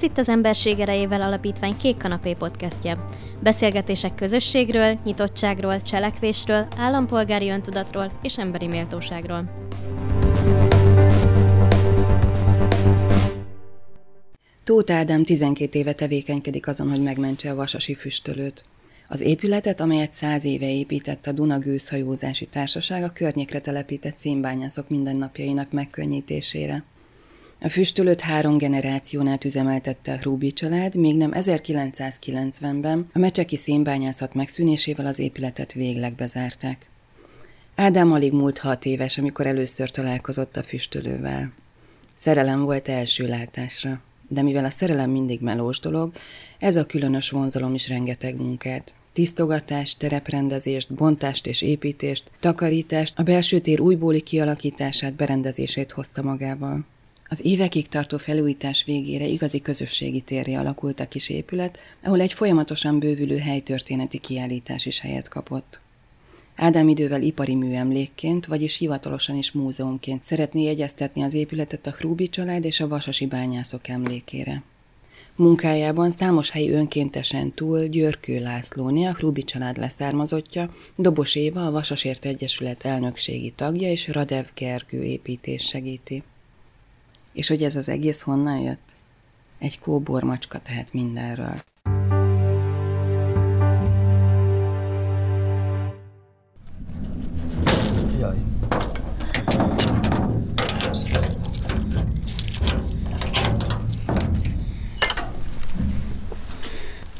Ez itt az Emberség erejével alapítvány Kék Kanapé podcastja. Beszélgetések közösségről, nyitottságról, cselekvésről, állampolgári öntudatról és emberi méltóságról. Tóth Ádám 12 éve tevékenykedik azon, hogy megmentse a vasasi füstölőt. Az épületet, amelyet száz éve épített a Duna Gőzhajózási Társaság, a környékre telepített szénbányászok mindennapjainak megkönnyítésére. A füstölőt három generációnál üzemeltette a Hrúbi család, még nem 1990-ben a mecseki szénbányászat megszűnésével az épületet végleg bezárták. Ádám alig múlt hat éves, amikor először találkozott a füstölővel. Szerelem volt első látásra, de mivel a szerelem mindig melós dolog, ez a különös vonzalom is rengeteg munkát. Tisztogatást, tereprendezést, bontást és építést, takarítást, a belső tér újbóli kialakítását, berendezését hozta magával. Az évekig tartó felújítás végére igazi közösségi térre alakult a kis épület, ahol egy folyamatosan bővülő helytörténeti kiállítás is helyet kapott. Ádám idővel ipari műemlékként, vagyis hivatalosan is múzeumként szeretné jegyeztetni az épületet a Hrúbi család és a vasasi bányászok emlékére. Munkájában számos helyi önkéntesen túl Györkő Lászlóné, a Hrúbi család leszármazottja, Dobos Éva, a Vasasért Egyesület elnökségi tagja és Radev Gergő építés segíti. És hogy ez az egész honnan jött? Egy kóbor macska tehet mindenről. Jaj.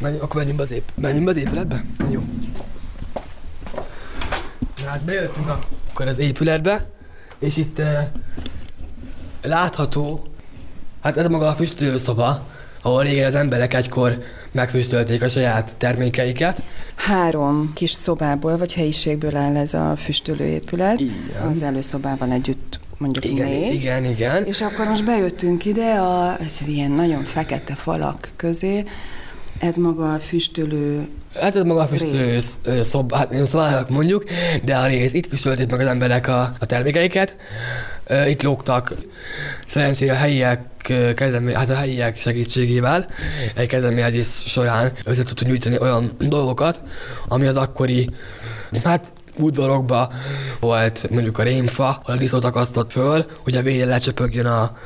Menj, akkor menjünk be az, ép, menjünk be az épületbe? Jó. Na, hát bejöttünk akkor az épületbe, és itt uh, látható, hát ez maga a füstölőszoba, ahol régen az emberek egykor megfüstölték a saját termékeiket. Három kis szobából vagy helyiségből áll ez a füstölőépület. Igen. Az előszobában együtt mondjuk Igen, négy. igen, igen. És akkor most bejöttünk ide, a, ez ilyen nagyon fekete falak közé, ez maga a füstölő Hát ez maga a füstölő szob, hát nem szobának mondjuk, de a rész, itt füstölték meg az emberek a, a termékeiket, itt lógtak. Szerencsére a helyiek, kezdemé, hát a helyiek segítségével egy kezdeményezés során össze tudtunk nyújtani olyan dolgokat, ami az akkori, hát udvarokba volt mondjuk a rémfa, ahol a disznót akasztott föl, hogy a végén lecsöpögjön a,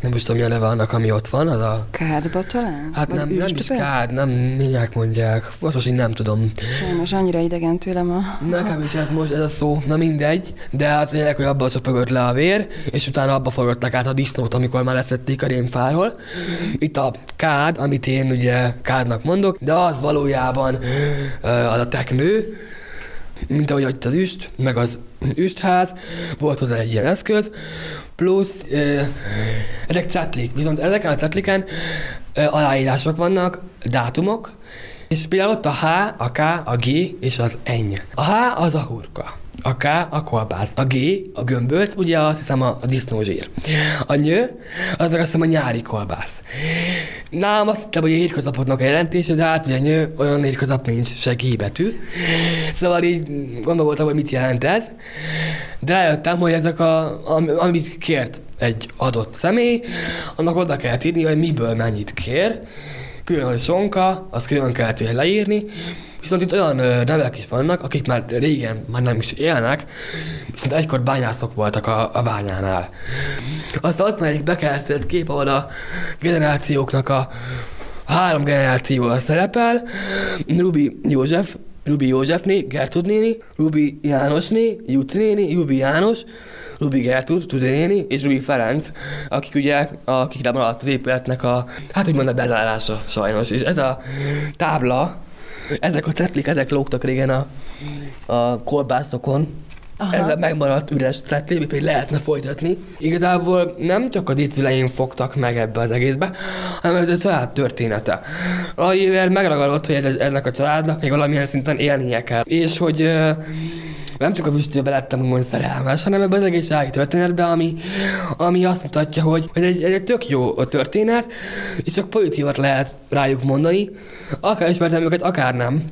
nem is tudom mi a neve annak, ami ott van, az a kádba talán? Hát Vagy nem, nem is kád, nem, mindjárt mondják. Most most én nem tudom. Sajnos annyira idegen tőlem a... Nekem is ez most ez a szó, na mindegy, de az lényeg, hogy abba csöpögött le a vér, és utána abba forgatták át a disznót, amikor már leszették a rémfáról. Itt a kád, amit én ugye kádnak mondok, de az valójában az a teknő, mint ahogy ott az üst, meg az üstház, volt hozzá egy ilyen eszköz, plusz ö, ezek cetlik, viszont ezeken a cetliken ö, aláírások vannak, dátumok, és például ott a H, a K, a G és az N. A H az a hurka. A K a kolbász, a G a gömbölc, ugye azt hiszem a, a disznózsír. A nyő, az meg azt hiszem a nyári kolbász. Nálam azt hittem, hogy a hétköznapoknak a jelentése, de hát ugye nyő, olyan hétköznap nincs, se G betű. Szóval így gondoltam, hogy mit jelent ez. De rájöttem, hogy ezek a, am, amit kért egy adott személy, annak oda kell írni, hogy miből mennyit kér, külön, hogy sonka, azt külön kellett ugye leírni, viszont itt olyan nevek is vannak, akik már régen már nem is élnek, viszont egykor bányászok voltak a, a bányánál. Aztán ott van egy bekertelt kép, ahol a generációknak a három generációval szerepel, Rubi József, Rubi Józsefné, Gertud néni, Rubi Jánosné, Juci néni, Rubi János, Rubi Gertud, Tudi néni, és Rubi Ferenc, akik ugye, akikre maradt az épületnek a, hát úgymond a bezárása sajnos. És ez a tábla, ezek a cetlik, ezek lógtak régen a, a kolbászokon, Aha. ezzel megmaradt üres cetli, pedig lehetne folytatni. Igazából nem csak a dédszüleim fogtak meg ebbe az egészbe, hanem ez a család története. Amivel megragadott, hogy ez, ennek a családnak még valamilyen szinten élnie kell. És hogy nem csak a füstőbe lettem úgymond szerelmes, hanem ebben az egész családi történetben, ami, ami azt mutatja, hogy ez egy, ez egy tök jó történet, és csak pozitívat lehet rájuk mondani, akár ismertem őket, akár nem.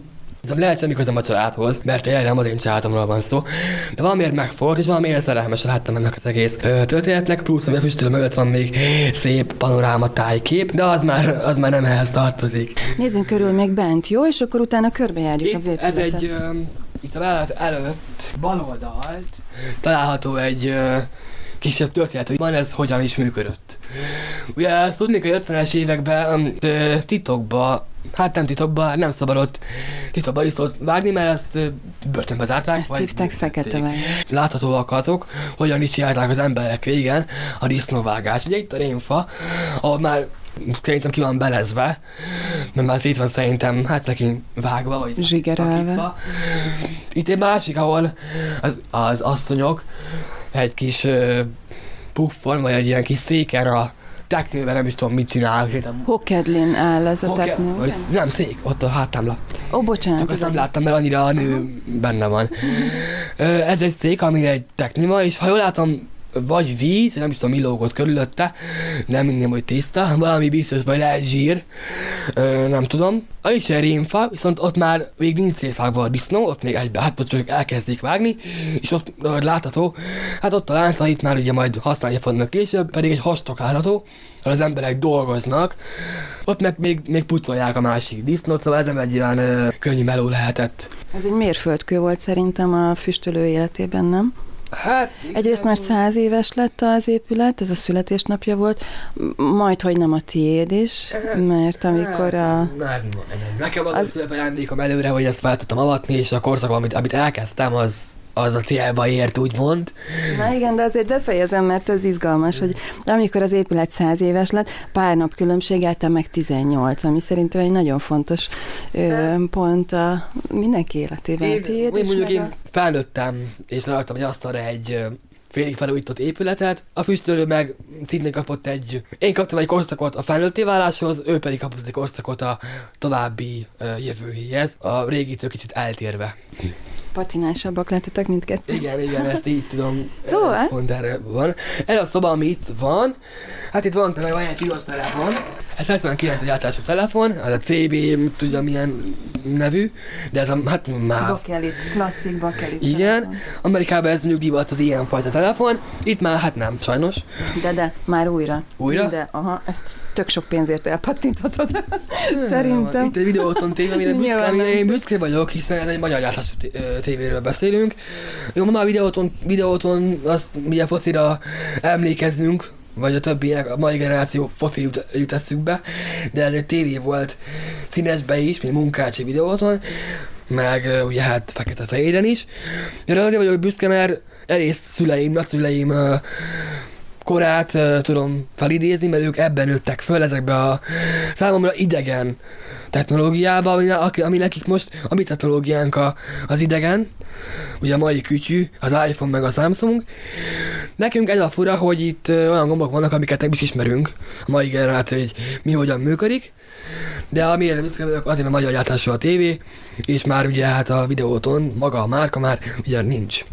Ez lehet semmi közöm a családhoz, mert tényleg nem az én családomról van szó. De valamiért megfordult, és valamiért szerelmes láttam ennek az egész ö, történetnek, plusz ami a füstölöm előtt van még szép panoráma tájkép, de az már, az már nem ehhez tartozik. Nézzünk körül még bent, jó? És akkor utána körbejárjuk az épületet. ez egy, ö, itt a vállalat előtt bal oldalt található egy ö, kisebb történet, hogy van ez hogyan is működött. Ugye ezt tudni, hogy 50-es években ö, titokba, hát nem titokba, nem szabadott titokba isztot vágni, mert ezt börtönbe zárták. Ezt hívták fekete büntették. vág. Láthatóak azok, hogyan is csinálták az emberek régen a disznóvágást. Ugye itt a rémfa, ahol már szerintem ki van belezve, mert már itt van szerintem, hát szekény vágva, vagy Zsigerelve. szakítva. Itt egy másik, ahol az, az asszonyok egy kis uh, puffon, vagy egy ilyen kis széken a teknővel nem is tudom mit csinál. Hokedlin áll ez a Hoke- teknő. vagy Nem, szék, ott a hátámla. Ó, bocsánat. Csak azt nem láttam, mert annyira a nő benne van. Ez egy szék, ami egy teknima, és ha jól látom, vagy víz, nem is tudom, mi lógott körülötte, nem minden, hogy tiszta, valami biztos, vagy lehet zsír, Ö, nem tudom. A is egy rémfa, viszont ott már még nincs szétvágva a disznó, ott még egybe, hát ott csak elkezdik vágni, és ott ö, látható, hát ott a lánca itt már ugye majd használni fognak később, pedig egy hastok látható, az emberek dolgoznak, ott meg még, még pucolják a másik disznót, szóval ez nem egy olyan ö, könnyű meló lehetett. Ez egy mérföldkő volt szerintem a füstölő életében, nem? Hát, Egyrészt már száz éves lett az épület, ez a születésnapja volt, majd, hogy nem a tiéd is, mert amikor a... Nem, nem, nem. Nekem az, Az- ajándékom előre, hogy ezt fel tudtam avatni, és a korszak, amit, amit elkezdtem, az, az a célba ért, úgymond. Na igen, de azért befejezem, mert ez izgalmas, hogy amikor az épület száz éves lett, pár nap különbséggel te meg 18, ami szerintem egy nagyon fontos ö, pont a mindenki életében. Én, Tiéd én mondjuk én a... felnőttem, és leraktam egy asztalra egy félig felújított épületet, a füstölő meg szintén kapott egy, én kaptam egy korszakot a felnőtté váláshoz, ő pedig kapott egy korszakot a további jövőjéhez, a régitől kicsit eltérve. Patinásabbak lettetek mindkettő. Igen, igen, ezt így tudom. Szóval? Pont erre van. Ez a szoba, ami itt van, hát itt van, van egy piros telefon. Ez 79 egy általános telefon, az a CB, tudja milyen nevű, de ez a, hát már Bakelit, klasszik bakelit. igen, Amerikában ez mondjuk divat az ilyen fajta telefon, itt már hát nem, sajnos. De, de, már újra. Újra? De, aha, ezt tök sok pénzért elpattinthatod. Szerintem. Itt egy videóton tévé, amire büszke, amire én büszke vagyok, hiszen ez egy magyar gyártású tévéről beszélünk. Jó, ma már videóton, videóton azt ugye focira emlékezünk, vagy a többiek, a mai generáció foci jut, jut eszükbe, de egy tévé volt színesbe is, mint munkácsi videóton, meg ugye hát fekete-fehéren is. De azért vagyok büszke, mert egész szüleim, nagyszüleim korát tudom felidézni, mert ők ebben nőttek föl, ezekbe a számomra idegen technológiába, ami, ami nekik most, a mi technológiánk a, az idegen, ugye a mai kütyű, az iPhone meg a Samsung. Nekünk ez a fura, hogy itt olyan gombok vannak, amiket nem is ismerünk, a mai generáció, hogy mi hogyan működik, de amire vagyok, azért, mert magyar gyártású a tévé, és már ugye hát a videóton maga a márka már ugye nincs.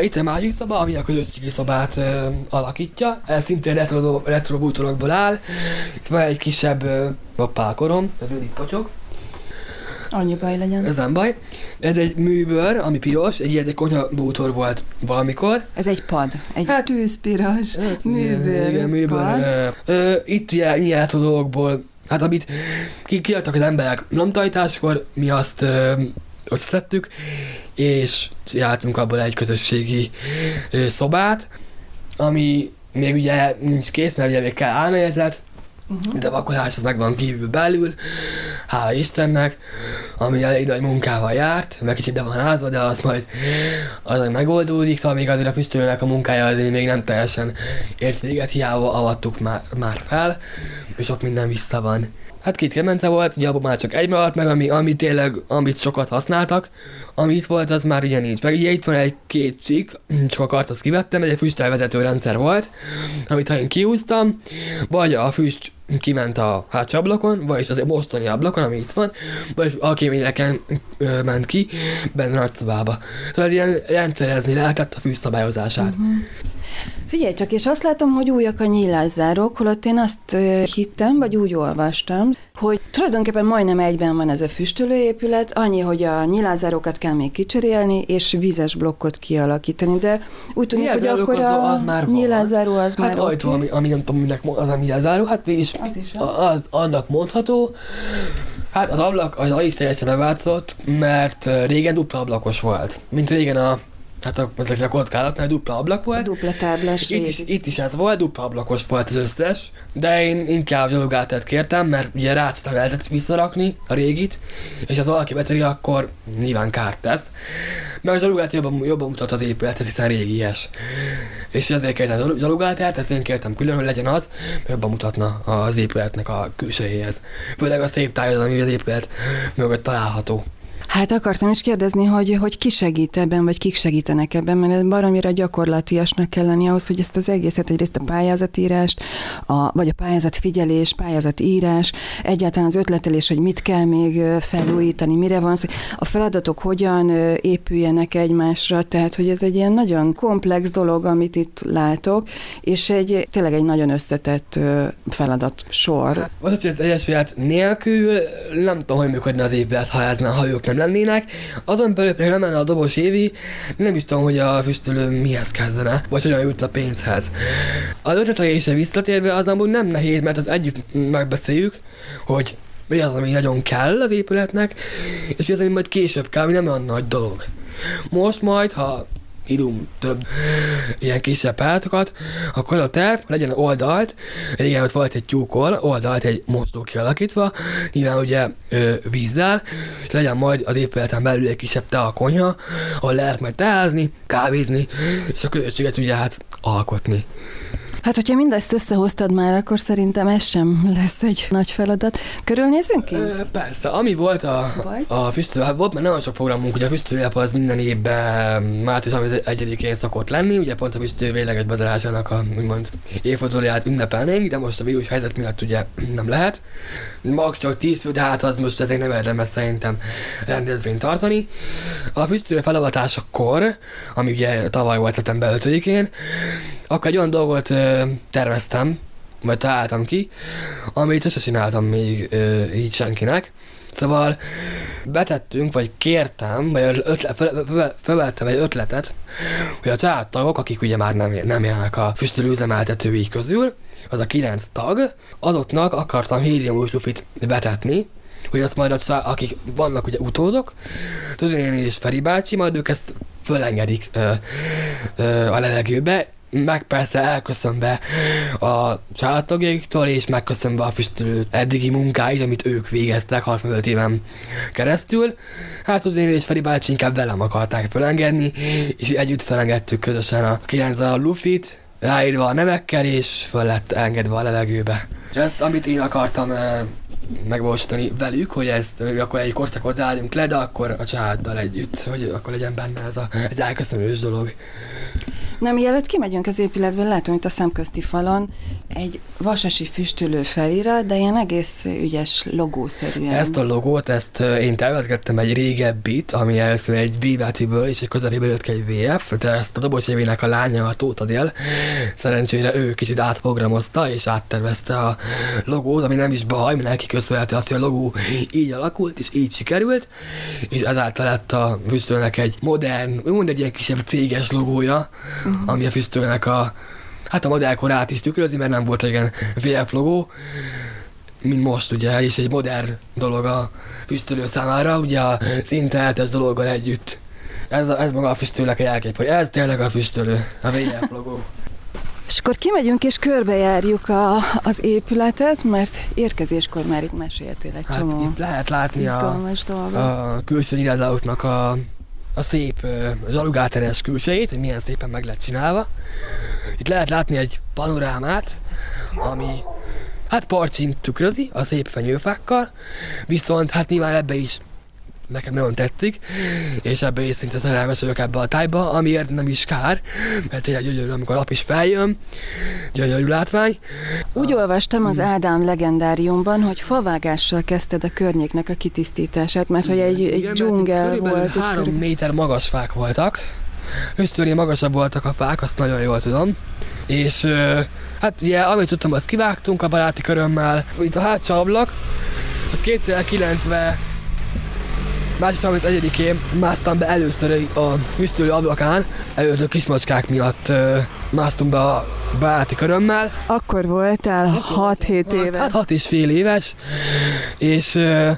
Itt egy másik szoba, ami a közösségi szobát alakítja. Ez szintén retro, retro bútorokból áll. Itt van egy kisebb uh, hoppálkorom, ez mindig potyog, Annyi baj legyen. ez nem baj. Ez egy műbőr, ami piros, egy ilyen konyha bútor volt valamikor. Ez egy pad, egy Hát- hát, tűzpiros műbőr, Igen, műbőr. pad. Ö, itt ilyen retro dolgokból, hát amit ki, kiadtak az emberek lomtajtáskor, mi azt ö, összeszedtük, és jártunk abból egy közösségi ö, szobát, ami még ugye nincs kész, mert ugye még kell álmegyezet, Uh-huh. de a vakolás az meg van kívül belül, hála Istennek, ami elég nagy munkával járt, meg kicsit be van házva, de az majd az majd megoldódik, szóval még azért a füstölőnek a munkája azért még nem teljesen ért véget, hiába avattuk már, már fel, és ott minden vissza van. Hát két kemence volt, ugye abban már csak egy maradt meg, ami, ami tényleg, amit sokat használtak. Ami itt volt, az már ugye nincs. Meg ugye itt van egy két csík, csak a kart azt kivettem, egy füstelvezető rendszer volt, amit ha én kiúztam, vagy a füst kiment a hátsó ablakon, vagy az mostani ablakon, ami itt van, vagy a kéményeken ment ki, benne a nagyszobába. Szóval ilyen rendszerezni lehetett a fűsz szabályozását. Uh-huh. Figyelj csak, és azt látom, hogy újak a nyílászárók, holott én azt hittem, vagy úgy olvastam, hogy tulajdonképpen majdnem egyben van ez a füstölőépület, annyi, hogy a nyilázárókat kell még kicserélni, és vízes blokkot kialakítani, de úgy tűnik, hogy akkor a az már nyilázáró az hát már ajtó, oké. ami, ami, nem tudom, minek az a nyilázáró, hát mégis Az is az. az, annak mondható. Hát az ablak, az is teljesen beváltozott, mert régen dupla ablakos volt. Mint régen a, hát a, a kockálatnál dupla ablak volt. Dupla táblás Itt is, itt is ez volt, dupla ablakos volt az összes, de én inkább zsalugátert kértem, mert ugye rácsot lehetett visszarakni a régit, és az valaki beteri, akkor nyilván kárt tesz. Meg a zsalugát jobban, jobban mutat az épületet, hiszen régies. És ezért kértem zsalugátert, ezt én kértem külön, hogy legyen az, mert jobban mutatna az épületnek a külsejéhez. Főleg a szép táj ami az épület mögött található. Hát akartam is kérdezni, hogy, hogy ki segít ebben, vagy kik segítenek ebben, mert baromira gyakorlatiasnak kell lenni ahhoz, hogy ezt az egészet, egyrészt a pályázatírást, a, vagy a pályázatfigyelés, pályázatírás, egyáltalán az ötletelés, hogy mit kell még felújítani, mire van szó, a feladatok hogyan épüljenek egymásra, tehát hogy ez egy ilyen nagyon komplex dolog, amit itt látok, és egy tényleg egy nagyon összetett feladat sor. Az ötlet egyesület nélkül nem tudom, hogy működne az épület, ha, ez, ha ők nem lennének. Azon belül pedig nem lenne a dobos évi, nem is tudom, hogy a füstölő mihez kezdene, vagy hogyan jutna pénzhez. Az ötletelésre visszatérve az amúgy nem nehéz, mert az együtt megbeszéljük, hogy mi az, ami nagyon kell az épületnek, és mi az, ami majd később kell, ami nem olyan nagy dolog. Most majd, ha írunk több ilyen kisebb pályátokat, akkor a terv legyen oldalt, régen ott volt egy tyúkol, oldalt egy mosdó kialakítva, nyilván ugye ö, vízzel, és legyen majd az épületen belül egy kisebb tea konyha, ahol lehet majd teázni, kávézni, és a közösséget ugye hát alkotni. Hát, hogyha mindezt összehoztad már, akkor szerintem ez sem lesz egy nagy feladat. Körülnézünk ki? Persze, ami volt a, a füstölő, hát volt már nagyon sok programunk, ugye a füstölőnap az minden évben március 31-én szokott lenni, ugye pont a füstölő végleges bezárásának a úgymond évfordulóját ünnepelnénk, de most a vírus helyzet miatt ugye nem lehet. Max csak 10 fő, de hát az most ezért nem érdemes szerintem rendezvényt tartani. A füstölő felavatásakor, ami ugye tavaly volt szeptember 5-én, akkor egy olyan dolgot ö, terveztem, vagy találtam ki, amit sose csináltam még ö, így senkinek. Szóval betettünk, vagy kértem, vagy ötlet, fel, fel, felvettem egy ötletet, hogy a családtagok, akik ugye már nem, nem élnek a füstölő üzemeltetői közül, az a kilenc tag, azoknak akartam héliumos lufit betetni, hogy azt majd, az, akik vannak ugye utódok, Tudod, én és Feri bácsi, majd ők ezt fölengedik ö, ö, a levegőbe, meg persze elköszönve a családtagjaiktól, és megköszönve a füstölő eddigi munkáit, amit ők végeztek 65 éven keresztül. Hát tudod, én és Feri bácsi inkább velem akarták felengedni, és együtt felengedtük közösen a 9 a lufit, ráírva a nevekkel, és föl lett engedve a levegőbe. És ezt, amit én akartam eh, megvalósítani velük, hogy ezt hogy akkor egy korszakot zárjunk le, de akkor a családdal együtt, hogy akkor legyen benne ez a, egy elköszönős dolog. Na, mielőtt kimegyünk az épületből, látom itt a szemközti falon egy vasasi füstölő felirat, de ilyen egész ügyes logószerűen. Ezt a logót, ezt én tervezgettem egy régebbit, ami először egy BVT-ből és egy közeléből jött ki egy VF, de ezt a dobos évének a lánya, a Tóth Adél, szerencsére ő kicsit átprogramozta és áttervezte a logót, ami nem is baj, neki köszönhető azt, hogy a logó így alakult, és így sikerült, és ezáltal lett a füstölnek egy modern, úgymond egy ilyen kisebb céges logója, uh-huh. ami a füstölnek a Hát a modellkorát is tükrözi, mert nem volt régen VF logó, mint most ugye, és egy modern dolog a füstölő számára, ugye az internetes dologgal együtt. Ez, a, ez maga a füstőnek a jelkép, hogy ez tényleg a füstölő, a VF logó. És akkor kimegyünk és körbejárjuk a, az épületet, mert érkezéskor már itt meséltél egy Hát csomó itt lehet látni a, dolgot. a külső nyilázautnak a, a szép zsalugáteres külsejét, hogy milyen szépen meg lett csinálva. Itt lehet látni egy panorámát, ami hát parcsint tükrözi a szép fenyőfákkal, viszont hát nyilván ebbe is nekem nagyon tetszik, és ebbe is szinte szerelmes vagyok ebbe a tájba, amiért nem is kár, mert tényleg gyönyörű, amikor a nap is feljön, gyönyörű látvány. Úgy olvastam az Ádám legendáriumban, hogy favágással kezdted a környéknek a kitisztítását, mert hogy egy, egy Igen, dzsungel volt. három körül- méter magas fák voltak, füstölni magasabb voltak a fák, azt nagyon jól tudom. És hát ugye, amit tudtam, azt kivágtunk a baráti körömmel. Itt a hátsó ablak, az 2009-ben március 31-én másztam be először a füstölő ablakán, előző kismacskák miatt ö, másztunk be a baráti körömmel. Akkor voltál 6-7 éves. Hát hat és fél éves, és ö,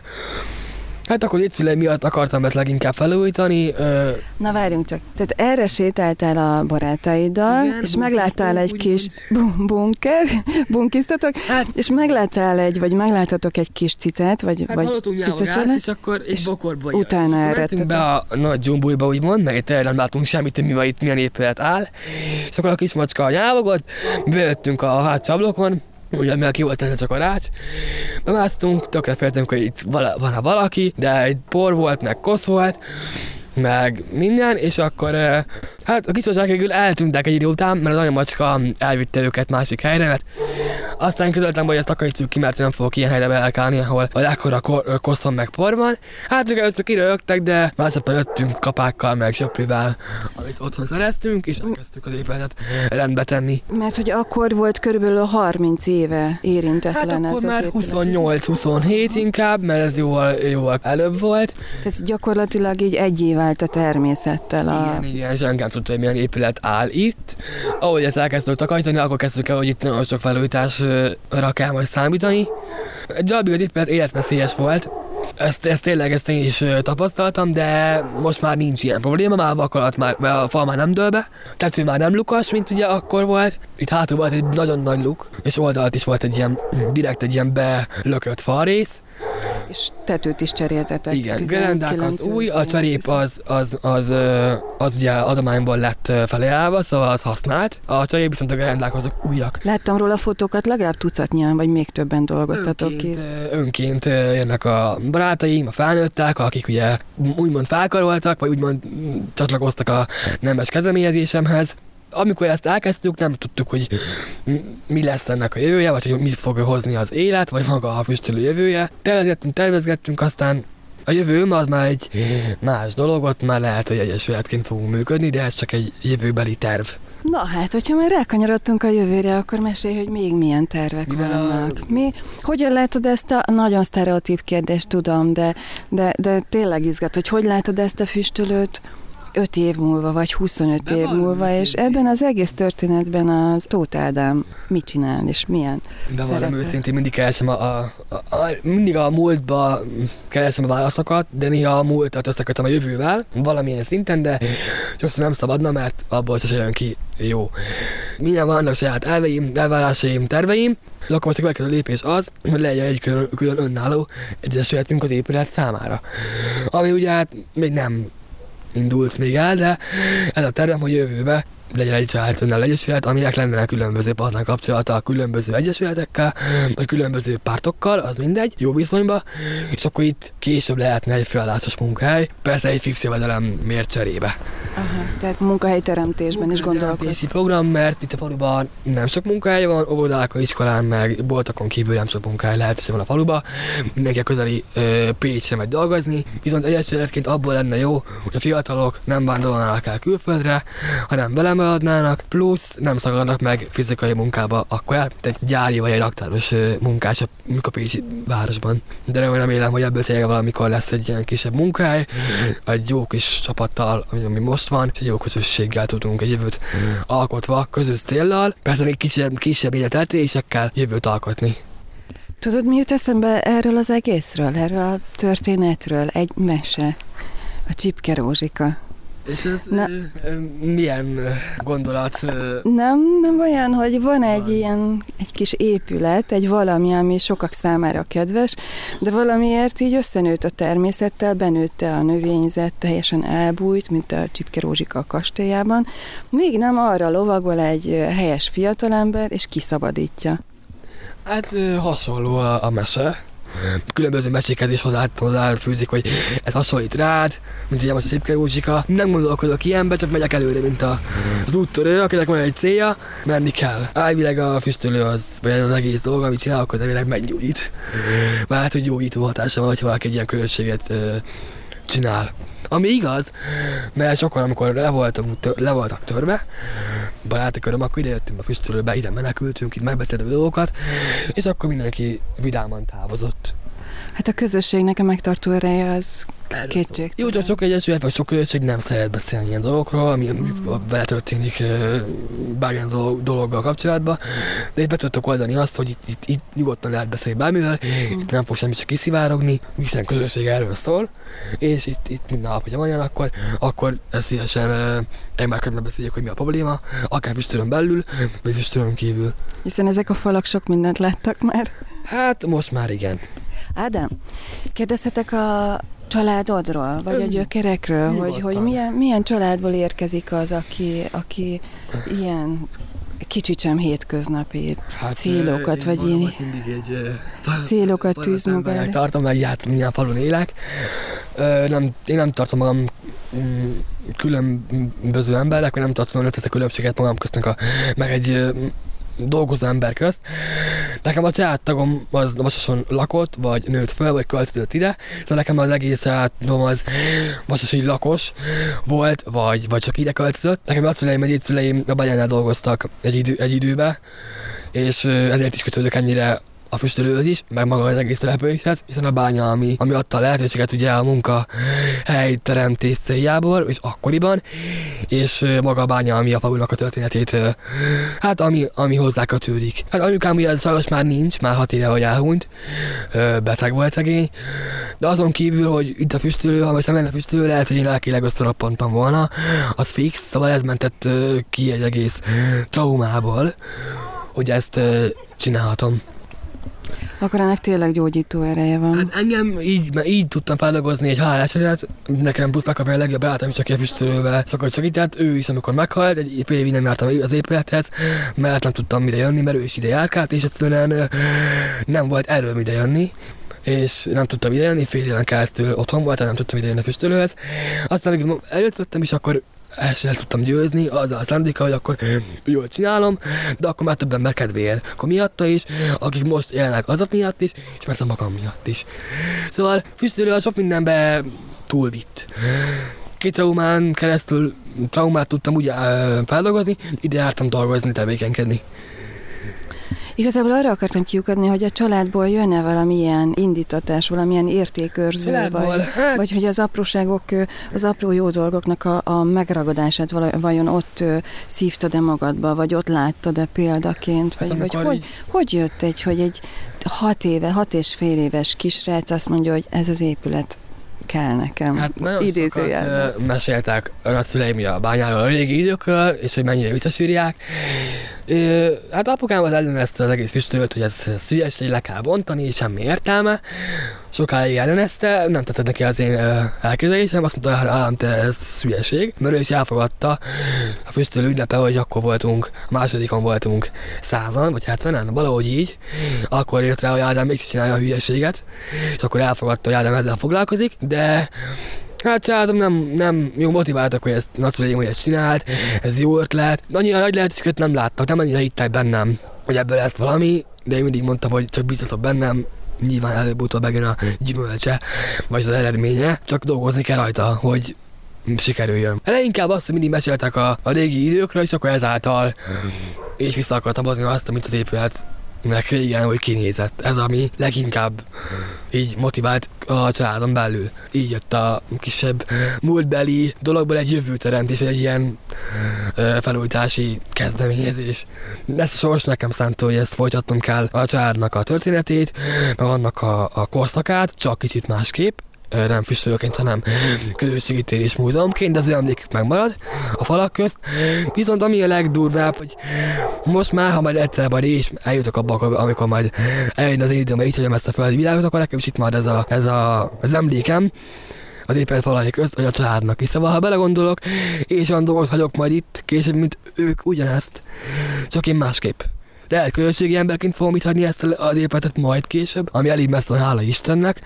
hát akkor létszülei miatt akartam ezt leginkább felújítani. Ö, Na várjunk csak. Tehát erre sétáltál a barátaiddal, Igen, és megláttál egy bunkiztunk, kis bu- bunker, bunkiztatok, Hát- és megláttál egy, vagy megláttatok egy kis cicát, vagy, Hát vagy cicacsolát, és akkor egy és bokorba utána akkor elrettetek. mentünk be a nagy dzsumbújba, úgymond, mert itt nem látunk semmit, hogy mi van itt, milyen épület áll. És akkor a kis macska nyávogott, bejöttünk a hátsó ablakon, ugye mivel ki volt ez a rács, bemásztunk, tökre féltünk, hogy itt vala, van valaki, de egy por volt, meg kosz volt, meg minden, és akkor eh, hát a kismacskák végül eltűntek egy idő után, mert az anyamacska elvitte őket másik helyre, mert aztán közöltem, hogy ezt takarítsuk ki, mert nem fogok ilyen helyre belkálni, ahol a ekkora kor, koszon meg por van. Hát ők először kirögtek, de másnapra jöttünk kapákkal, meg söprűvel, amit otthon szereztünk, és elkezdtük az épületet rendbe tenni. mert hogy akkor volt körülbelül 30 éve érintetlen Hát ez akkor az már épület. 28-27 inkább, mert ez jóval, jóval előbb volt. Tehát gyakorlatilag így egyé vált a természettel. A... Igen, igen, senki nem tudta, hogy milyen épület áll itt. Ahogy ezt elkezdtük takarítani, akkor kezdtük el, hogy itt nagyon sok felújításra kell majd számítani. Egy darabig az épület életveszélyes volt, ezt, ezt tényleg ezt én is tapasztaltam, de most már nincs ilyen probléma, már a vakalat már, a fal már nem dől be, tető már nem lukas, mint ugye akkor volt. Itt hátul volt egy nagyon nagy luk, és oldalt is volt egy ilyen, direkt egy ilyen belökött falrész, És tetőt is cseréltetek. igen, 19 gerendák az új, a cserép az, az, az, ö, az ugye adományból lett felajánlva, szóval az használt. A cserép viszont a gerendák azok újak. Láttam róla fotókat, legalább tucatnyian, vagy még többen dolgoztatok Önként, itt. ö, önként jönnek a barátaim, a felnőttek, akik ugye úgymond felkaroltak, vagy úgymond mm, csatlakoztak a nemes kezdeményezésemhez. Amikor ezt elkezdtük, nem tudtuk, hogy mi lesz ennek a jövője, vagy hogy mit fog hozni az élet, vagy maga a füstölő jövője. Tervezgettünk, tervezgettünk, aztán a jövőm az már egy más dolog, ott már lehet, hogy egyesületként fogunk működni, de ez csak egy jövőbeli terv. Na hát, hogyha már rákanyarodtunk a jövőre, akkor mesélj, hogy még milyen tervek Mivel a- vannak. Mi, hogyan látod ezt a nagyon sztereotíp kérdést, tudom, de, de, de tényleg izgat, hogy hogy látod ezt a füstölőt 5 év múlva, vagy 25 év múlva, és ebben az egész történetben az Tóth Ádám mit csinál, és milyen? Bevallom Szerepe. őszintén, mindig keresem a, a, a, a, mindig a múltba keresem a válaszokat, de néha a múltat összekötöm a jövővel, valamilyen szinten, de sokszor nem szabadna, mert abból se jön ki jó. Minden vannak saját elveim, elvárásaim, terveim, és akkor most a következő lépés az, hogy legyen egy külön, külön önálló egyesületünk az épület számára. Ami ugye hát még nem indult még el, de ez a tervem, hogy jövőbe legyen egy saját önálló egyesület, aminek lenne különböző partner kapcsolata a különböző egyesületekkel, vagy különböző pártokkal, az mindegy, jó viszonyba, és akkor itt később lehetne egy feladásos munkahely, persze egy fix jövedelem miért cserébe. Aha, tehát munkahelyteremtésben is gondolkodsz. Program, mert itt a faluban nem sok munkahely van, óvodákon, iskolán, meg boltokon kívül nem sok munkahely lehet van a faluba. Mindenki a közeli ö, Pécsre megy dolgozni, viszont egyesületként abból lenne jó, hogy a fiatalok nem vándorolnának el külföldre, hanem belemaradnának, plusz nem szakadnak meg fizikai munkába, akkor el, mint egy gyári vagy egy raktáros munkás a, Pécsi városban. De remélem, hogy ebből tényleg valamikor lesz egy ilyen kisebb munkahely, egy jó kis csapattal, ami, ami most van, és egy jó közösséggel tudunk egy jövőt alkotva, közös céllal, persze még kisebb, kisebb életeltésekkel jövőt alkotni. Tudod, mi jut eszembe erről az egészről, erről a történetről? Egy mese. A Csipke Rózsika. És ez Na. milyen gondolat? Nem, nem olyan, hogy van egy Van. ilyen, egy kis épület, egy valami, ami sokak számára kedves, de valamiért így összenőtt a természettel, benőtte a növényzet, teljesen elbújt, mint a Csipke Rózsika a kastélyában. Még nem arra lovagol egy helyes fiatalember, és kiszabadítja. Hát hasonló a, a mese. Különböző mesékhez is hozzá, hozzáfűzik, hogy ez hasonlít rád, mint ugye most a Szipke Rózsika. Nem gondolkodok ilyenbe, csak megyek előre, mint a, az úttörő, akinek van egy célja, menni kell. Elvileg a füstölő az, vagy az egész dolog, amit csinálok, az elvileg meggyógyít. Már hát, hogy gyógyító hatása van, hogyha valaki egy ilyen közösséget csinál. Ami igaz, mert sokan, amikor le, voltam, tör, le voltak törve, baráti köröm, akkor ide jöttünk a füstölőbe, ide menekültünk, itt megbeszéltük dolgokat, és akkor mindenki vidáman távozott. Hát a közösségnek a megtartó ereje az kétség. Jó, csak sok egyesület, vagy sok közösség nem szeret beszélni ilyen dolgokról, ami mm. vele történik bármilyen dologgal kapcsolatban, de itt be tudtok oldani azt, hogy itt, itt, itt nyugodtan lehet beszélni bármivel, mm. itt nem fog semmi csak kiszivárogni, hiszen közösség erről szól, és itt, itt minden nap, hogyha van ilyen, akkor, akkor ez szívesen egymás beszéljük, hogy mi a probléma, akár füstölön belül, vagy füstölön kívül. Hiszen ezek a falak sok mindent láttak már. Hát most már igen. Ádám, kérdezhetek a családodról, vagy a gyökerekről, hogy, hogy milyen, milyen családból érkezik az, aki, aki ilyen kicsit sem hétköznapi hát, célokat, vagy én mindig egy célokat tűz magára. Tartom meg, hát milyen falun élek. Nem, én nem tartom magam mm, különböző emberek, vagy nem tartom, hogy a különbséget magam köztünk a, meg egy dolgozó ember közt. Nekem a családtagom az Vasason lakott, vagy nőtt fel, vagy költözött ide, de nekem az egész családom az Vasasi lakos volt, vagy, vagy csak ide költözött. Nekem a szüleim, egy szüleim a Banyánál dolgoztak egy, idő, egy időbe, és ezért is kötődök ennyire a füstölőhöz is, meg maga az egész településhez, hiszen a bánya, ami, ami adta a lehetőséget ugye a munka helyteremtés céljából, és akkoriban, és maga a bánya, ami a falunak a történetét, hát ami, ami hozzá kötődik. Hát anyukám ugye sajnos már nincs, már hat éve, hogy elhunyt, beteg volt szegény, de azon kívül, hogy itt a füstölő, ha most nem lenne füstölő, lehet, hogy én lelkileg összeroppantam volna, az fix, szóval ez mentett ki egy egész traumából, hogy ezt csinálhatom. Akkor ennek tényleg gyógyító ereje van. Hát engem így, mert így tudtam feldolgozni egy halál esetet, nekem plusz megkapja a legjobb barátom, csak ilyen füstölővel szokott segített, ő is amikor meghalt, egy évig nem jártam az épülethez, mert nem tudtam mire jönni, mert ő is ide járkált, és egyszerűen nem volt erről ide jönni és nem tudtam idejönni, fél éven keresztül otthon voltam, nem tudtam idejönni a füstölőhez. Aztán, előtt is, akkor el sem tudtam győzni, az a szándéka, hogy akkor jól csinálom, de akkor már több ember kedvéért. Akkor miatta is, akik most élnek azok miatt is, és persze magam miatt is. Szóval füstölő a sok mindenbe túlvitt. Két traumán keresztül traumát tudtam úgy feldolgozni, ide jártam dolgozni, tevékenykedni. Igazából arra akartam kiukadni, hogy a családból jönne valamilyen indítatás, valamilyen értékőrző, vagy, hát... vagy hogy az apróságok, az apró jó dolgoknak a, a megragadását vajon ott szívtad-e magadba, vagy ott láttad-e példaként, hát vagy, vagy hogy, így... hogy jött egy, hogy egy hat éve, hat és fél éves kisrác azt mondja, hogy ez az épület kell nekem. Hát nagyon sokat meséltek a nagyszüleim a bányáról a régi időkről, és hogy mennyire visszasűrják. Hát apukám az ellenezte az egész füstölt, hogy ez szülyes, hogy le kell bontani, semmi értelme. Sokáig ellenezte, nem tetted neki az én elképzelésem, azt mondta, hogy állam, te ez szülyeség, mert ő is elfogadta a füstölő ünnepe, hogy akkor voltunk, másodikon voltunk százan, vagy hetvenen, valahogy így, akkor jött rá, hogy Ádám mégis csinálja a hülyeséget, és akkor elfogadta, hogy Ádám ezzel foglalkozik, de Hát családom nem, nem jó motiváltak, hogy ezt nagyszüleim, hogy ezt csinált, ez jó ötlet. Annyira nagy lehetőséget nem láttak, nem annyira hittek bennem, hogy ebből lesz valami, de én mindig mondtam, hogy csak biztatok bennem, nyilván előbb-utóbb megjön a gyümölcse, vagy az eredménye, csak dolgozni kell rajta, hogy sikerüljön. Eleinkább azt, hogy mindig meséltek a, a régi időkről, és akkor ezáltal és vissza akartam hozni azt, amit az épület nek régen, hogy kinézett. Ez ami leginkább így motivált a családon belül. Így jött a kisebb múltbeli dologból egy jövőteremtés, egy ilyen ö, felújítási kezdeményezés. Ezt a sors nekem szántó, hogy ezt folytatnom kell a családnak a történetét, meg annak a, a korszakát, csak kicsit másképp nem füstölőként, hanem közösségi múzeumként, de az emlékük megmarad a falak közt. Viszont ami a legdurvább, hogy most már, ha majd egyszer majd is eljutok abba, amikor majd eljön az én időmben így hagyom ezt a földi világot, akkor nekem is itt már ez, a, ez a, az emlékem, az éppen falai közt, vagy a családnak is. Szóval, ha belegondolok, és olyan dolgot hagyok majd itt később, mint ők ugyanezt, csak én másképp lehet közösségi emberként fogom itt hagyni ezt az épületet majd később, ami elég messze hála Istennek,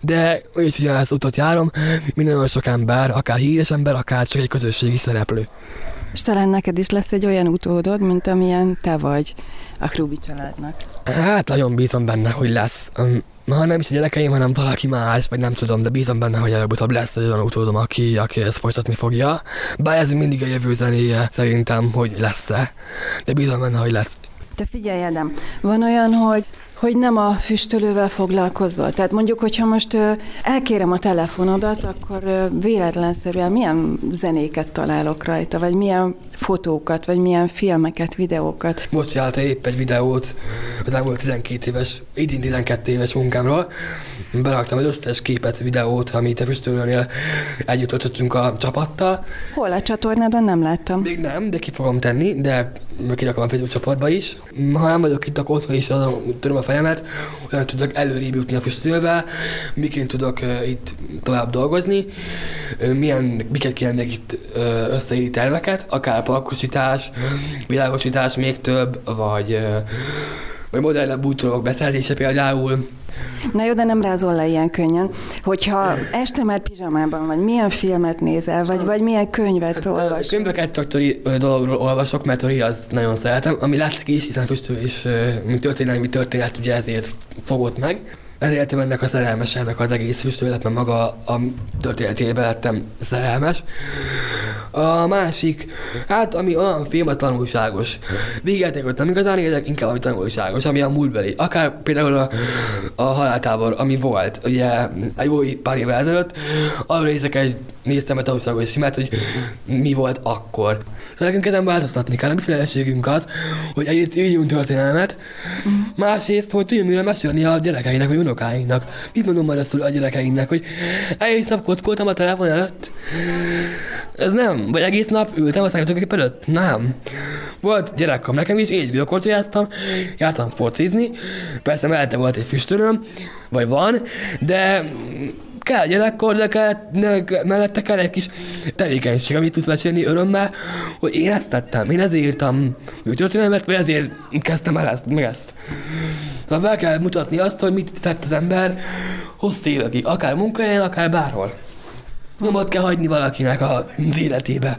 de úgyis ugyanezt utat járom, minden olyan sok ember, akár híres ember, akár csak egy közösségi szereplő. És talán neked is lesz egy olyan utódod, mint amilyen te vagy a Krubi családnak. Hát nagyon bízom benne, hogy lesz. Ha nem is a gyerekeim, hanem valaki más, vagy nem tudom, de bízom benne, hogy előbb-utóbb lesz egy olyan utódom, aki, aki ezt folytatni fogja. Bár ez mindig a jövő zenéje, szerintem, hogy lesz-e. De bízom benne, hogy lesz. Te figyelj, Edem, van olyan, hogy hogy nem a füstölővel foglalkozol. Tehát mondjuk, hogyha most elkérem a telefonodat, akkor véletlenszerűen milyen zenéket találok rajta, vagy milyen fotókat, vagy milyen filmeket, videókat. Most csinálta épp egy videót az elmúlt 12 éves, idén 12 éves munkámról. Beraktam az összes képet, videót, amit a füstölőnél együtt a csapattal. Hol a csatornádon nem láttam? Még nem, de ki fogom tenni, de kirakom a Facebook csoportba is. Ha nem vagyok itt, akkor otthon is azon tudom a fejemet, olyan tudok előrébb jutni a füstölővel, miként tudok uh, itt tovább dolgozni, uh, milyen, miket kéne itt uh, összeírni terveket, akár parkosítás, világosítás még több, vagy, vagy modernebb bútorok beszerzése például. Na jó, de nem rázol le ilyen könnyen. Hogyha este már pizsamában vagy, milyen filmet nézel, vagy, vagy milyen könyvet hát, olvas? Könyveket csak tori dologról olvasok, mert tori az nagyon szeretem, ami látszik is, hiszen is, mint történelmi történet, ugye ezért fogott meg ezért ennek a szerelmesának az egész füstőlet, mert maga a történetében lettem szerelmes. A másik, hát ami olyan film a tanulságos. Végelték nem igazán érdek, inkább ami tanulságos, ami a múltbeli. Akár például a, a haláltábor, ami volt, ugye egy jó pár évvel ezelőtt, arról nézek egy néztem a tanulságos filmet, hogy mi volt akkor. Szóval nekünk ezen változtatni kell, a mi felelősségünk az, hogy egyrészt írjunk történelmet, másrészt, hogy tudjunk mire mesélni a gyerekeinek, vagy unokáinknak. Mit mondom majd azt a gyerekeinknek, hogy egész nap kockoltam a telefon előtt? Ez nem. Vagy egész nap ültem a számítógép előtt? Nem. Volt gyerekkom nekem is, és videókortyáztam, jártam focizni, persze mellette volt egy füstöröm, vagy van, de kell gyerekkor, de kell, ne, mellette kell egy kis tevékenység, amit tudsz mesélni örömmel, hogy én ezt tettem, én ezért írtam történelmet, vagy ezért kezdtem el ezt, meg ezt. Szóval be kell mutatni azt, hogy mit tett az ember hosszú évekig, akár munkahelyen, akár bárhol. Nyomot kell hagyni valakinek az életébe.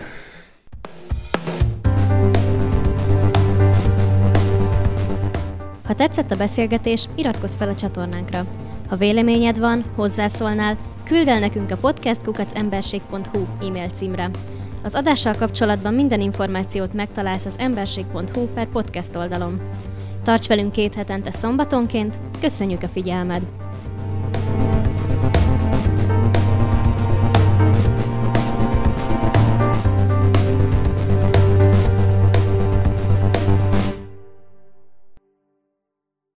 Ha tetszett a beszélgetés, iratkozz fel a csatornánkra. Ha véleményed van, hozzászólnál, küld el nekünk a podcastkukacemberség.hu e-mail címre. Az adással kapcsolatban minden információt megtalálsz az emberség.hu per podcast oldalon. Tarts velünk két hetente szombatonként, köszönjük a figyelmed!